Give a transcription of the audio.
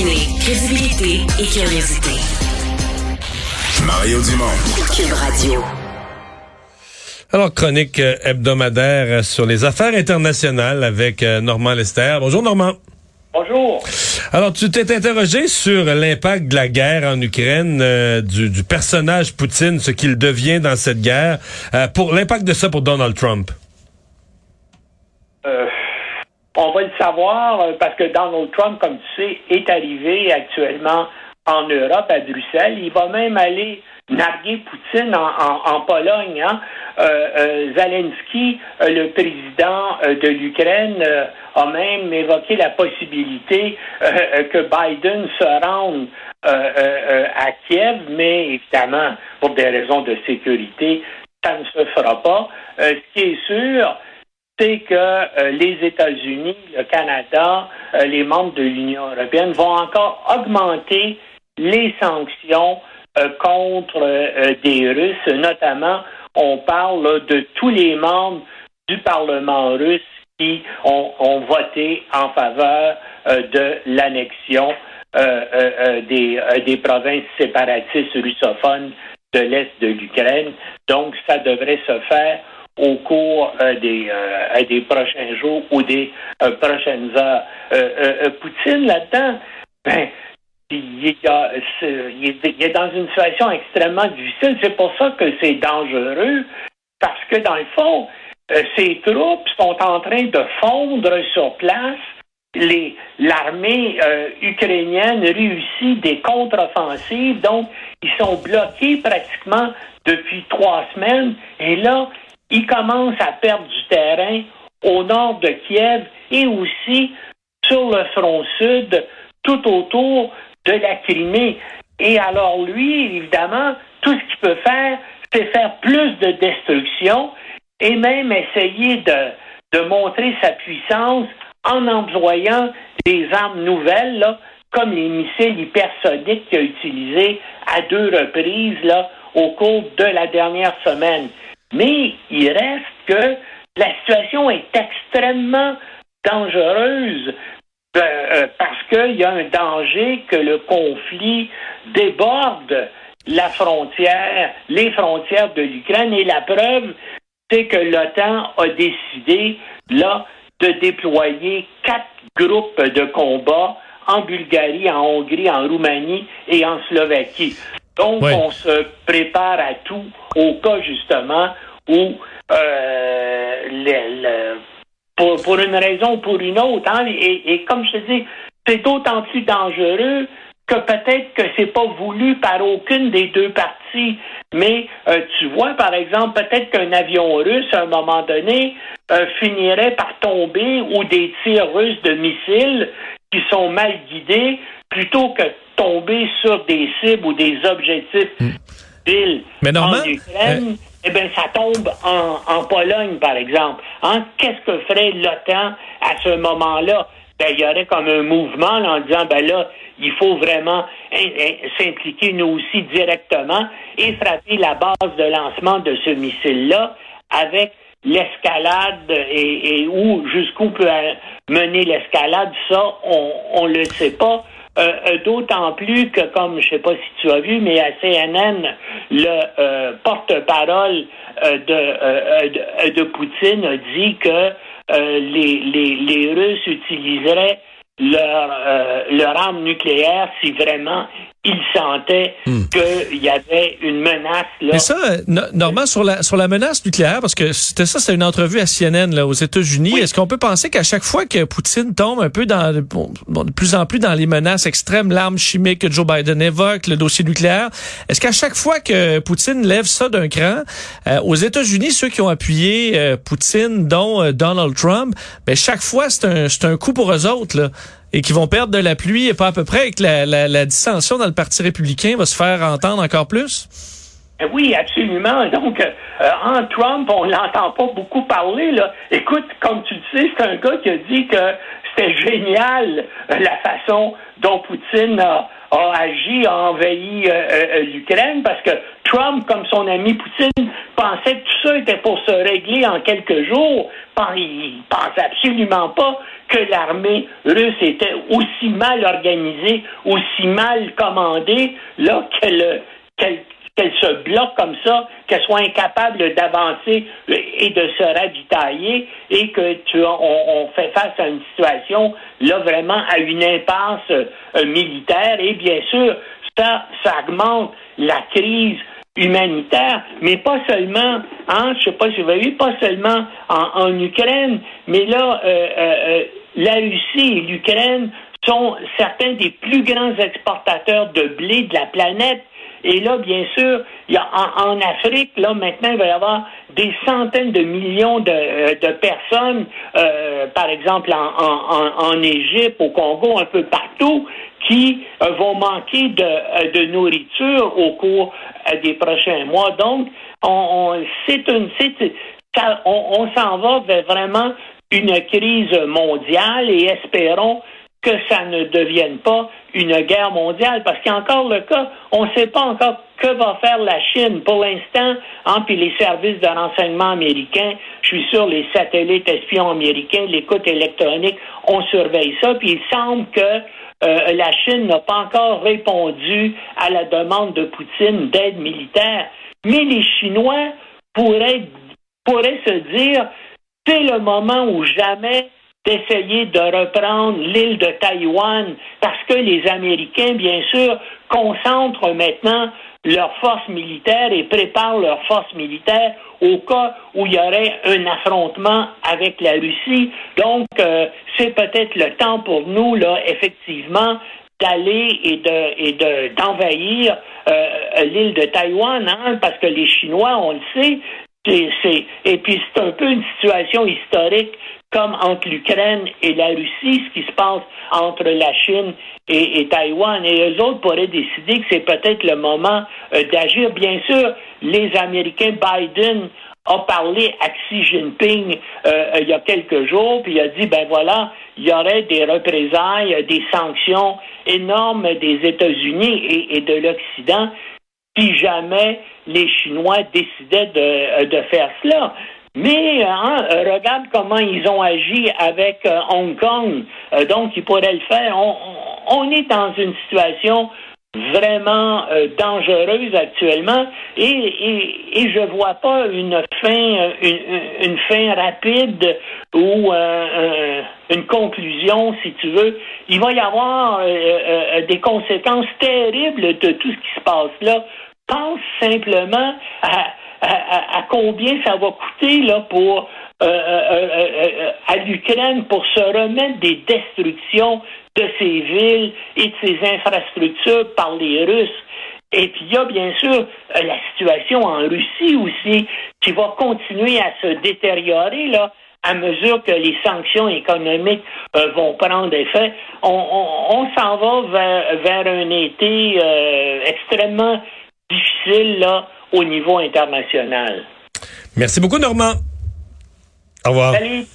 combiner crédibilité et curiosité. Mario Dumont. Cube Radio. Alors, chronique euh, hebdomadaire sur les affaires internationales avec euh, Normand Lester. Bonjour Normand. Bonjour. Alors, tu t'es interrogé sur l'impact de la guerre en Ukraine, euh, du, du, personnage Poutine, ce qu'il devient dans cette guerre, pour l'impact de ça pour Donald Trump. Euh, on va le savoir parce que Donald Trump, comme tu sais, est arrivé actuellement en Europe, à Bruxelles. Il va même aller narguer Poutine en, Pologne. Hein. Euh, euh, Zelensky, euh, le président de l'Ukraine, a même évoqué la possibilité que Biden se rende à Kiev, mais évidemment, pour des raisons de sécurité, ça ne se fera pas. ce qui est sûr, c'est que les États-Unis, le Canada, les membres de l'Union européenne vont encore augmenter les sanctions euh, contre euh, des Russes, notamment on parle de tous les membres du Parlement russe qui ont, voté en faveur euh, de l'annexion des, des, provinces séparatistes russophones de l'Est de l'Ukraine. Donc, ça devrait se faire au cours des, des prochains jours ou des prochaines heures. Poutine, là-dedans, ben, il est, dans une situation extrêmement difficile. C'est pour ça que c'est dangereux, parce que dans le fond, euh, ces troupes sont en train de fondre sur place. l'armée euh, ukrainienne réussit des contre-offensives, donc ils sont bloqués pratiquement depuis trois semaines. Et là, ils commencent à perdre du terrain au nord de Kiev et aussi sur le front sud, tout autour de la Crimée. Et alors lui, évidemment, tout ce qu'il peut faire, c'est faire plus de destruction et même essayer de, de montrer sa puissance en employant des armes nouvelles, comme les missiles hypersoniques qu'il a utilisés à deux reprises là, au cours de la dernière semaine. Mais il reste que la situation est extrêmement dangereuse ben, euh, parce qu'il y a un danger que le conflit déborde la frontière, les frontières de l'Ukraine. Et la preuve, c'est que l'OTAN a décidé, là, de déployer quatre groupes de combat en Bulgarie, en Hongrie, en Roumanie et en Slovaquie. Donc, on se prépare à tout au cas, justement, où euh, le, pour, une raison ou pour une autre. Hein. Et, comme je te dis, c'est d'autant plus dangereux que peut-être que c'est pas voulu par aucune des deux parties. Mais euh, tu vois, par exemple, peut-être qu'un avion russe, à un moment donné, euh, finirait par tomber ou des tirs russes de missiles qui sont mal guidés, plutôt que tomber sur des cibles ou des objectifs mm. Mais en Ukraine. Euh, eh bien, ça tombe en, Pologne, par exemple. Hein? Qu'est-ce que ferait l'OTAN à ce moment-là? Ben, il y aurait comme un mouvement en disant, ben là, il faut vraiment s'impliquer nous aussi directement et frapper la base de lancement de ce missile-là avec l'escalade et, où jusqu'où peut mener l'escalade, ça, on ne le sait pas. Euh, euh, d'autant plus que, comme je sais pas si tu as vu, mais à CNN, le euh, porte-parole de, de, Poutine a dit que les, les, les Russes utiliseraient leur, leur arme nucléaire si vraiment il sentait hmm. qu'il y avait une menace. Là. Mais ça, Normand, sur la, sur la menace nucléaire, parce que c'était ça, c'est une entrevue à CNN là, aux États-Unis. Est-ce qu'on peut penser qu'à chaque fois que Poutine tombe un peu dans, de plus en plus dans les menaces extrêmes, l'arme chimique que Joe Biden évoque, le dossier nucléaire, est-ce qu'à chaque fois que Poutine lève ça d'un cran, euh, aux États-Unis, ceux qui ont appuyé euh, Poutine, dont euh, Donald Trump, ben chaque fois c'est un, c'est un coup pour eux autres là et qui vont perdre de la pluie et pas à peu près avec la, la, la dissension dans le Parti républicain va se faire entendre encore plus? Eh oui, absolument. Donc, euh, en Trump, on l'entend pas beaucoup parler. Là. Écoute, comme tu le sais, c'est un gars qui a dit que c'était génial euh, la façon dont Poutine a, agi, a envahi euh, l'Ukraine, parce que Trump, comme son ami Poutine, pensait que tout ça était pour se régler en quelques jours. Il pensait absolument pas que l'armée russe était aussi mal organisée, aussi mal commandée, là, qu'elle qu'elle se bloque comme ça, qu'elle soit incapable d'avancer et de se ravitailler et que tu on, fait face à une situation là vraiment à une impasse euh, militaire et bien sûr ça ça augmente la crise humanitaire, mais pas seulement, hein, je sais pas si vous avez vu, pas seulement en, en Ukraine, mais là, euh, euh, euh la Russie et l'Ukraine sont certains des plus grands exportateurs de blé de la planète. Et là, bien sûr, y a, en, Afrique, là, maintenant, il va y avoir des centaines de millions de, euh, personnes, euh, par exemple en, Égypte, au Congo, un peu partout, qui euh, vont manquer de, nourriture au cours des prochains mois. Donc, on, c'est une, c'est, on, on s'en va vers vraiment une crise mondiale et espérons que ça ne devienne pas une guerre mondiale, parce qu'il y a encore le cas, on ne sait pas encore que va faire la Chine. Pour l'instant, hein, puis les services de renseignement américains, je suis sûr, les satellites espions américains, l'écoute électronique, on surveille ça, puis il semble que euh, la Chine n'a pas encore répondu à la demande de Poutine d'aide militaire. Mais les Chinois pourraient, pourraient se dire, c'est le moment où jamais d'essayer de reprendre l'île de Taïwan parce que les Américains, bien sûr, concentrent maintenant leurs forces militaires et préparent leurs forces militaires au cas où il y aurait un affrontement avec la Russie. Donc, euh, c'est peut-être le temps pour nous, là, effectivement, d'aller et de et de d'envahir euh, l'île de Taïwan, hein, parce que les Chinois, on le sait, c'est, et puis c'est un peu une situation historique comme entre l'Ukraine et la Russie, ce qui se passe entre la Chine et, Taïwan. Et eux autres pourraient décider que c'est peut-être le moment euh, d'agir. Bien sûr, les Américains, Biden a parlé à Xi Jinping euh, il y a quelques jours, puis il a dit, ben voilà, il y aurait des représailles, des sanctions énormes des États-Unis et, de l'Occident si jamais les Chinois décidaient de, euh, de faire cela. Mais hein, euh, regarde comment ils ont agi avec euh, Hong Kong. donc, ils pourraient le faire. On, est dans une situation vraiment dangereuse actuellement et, et, et je vois pas une fin une fin rapide ou une conclusion si tu veux il va y avoir des conséquences terribles de tout ce qui se passe là pense simplement à, combien ça va coûter là, pour euh, euh, euh, à l'Ukraine pour se remettre des destructions de ses villes et de ses infrastructures par les Russes. Et puis il y a bien sûr la situation en Russie aussi qui va continuer à se détériorer là à mesure que les sanctions économiques vont prendre effet. On, s'en va vers, un été extrêmement difficile là, au niveau international. Merci beaucoup, Normand. Au revoir. Salut.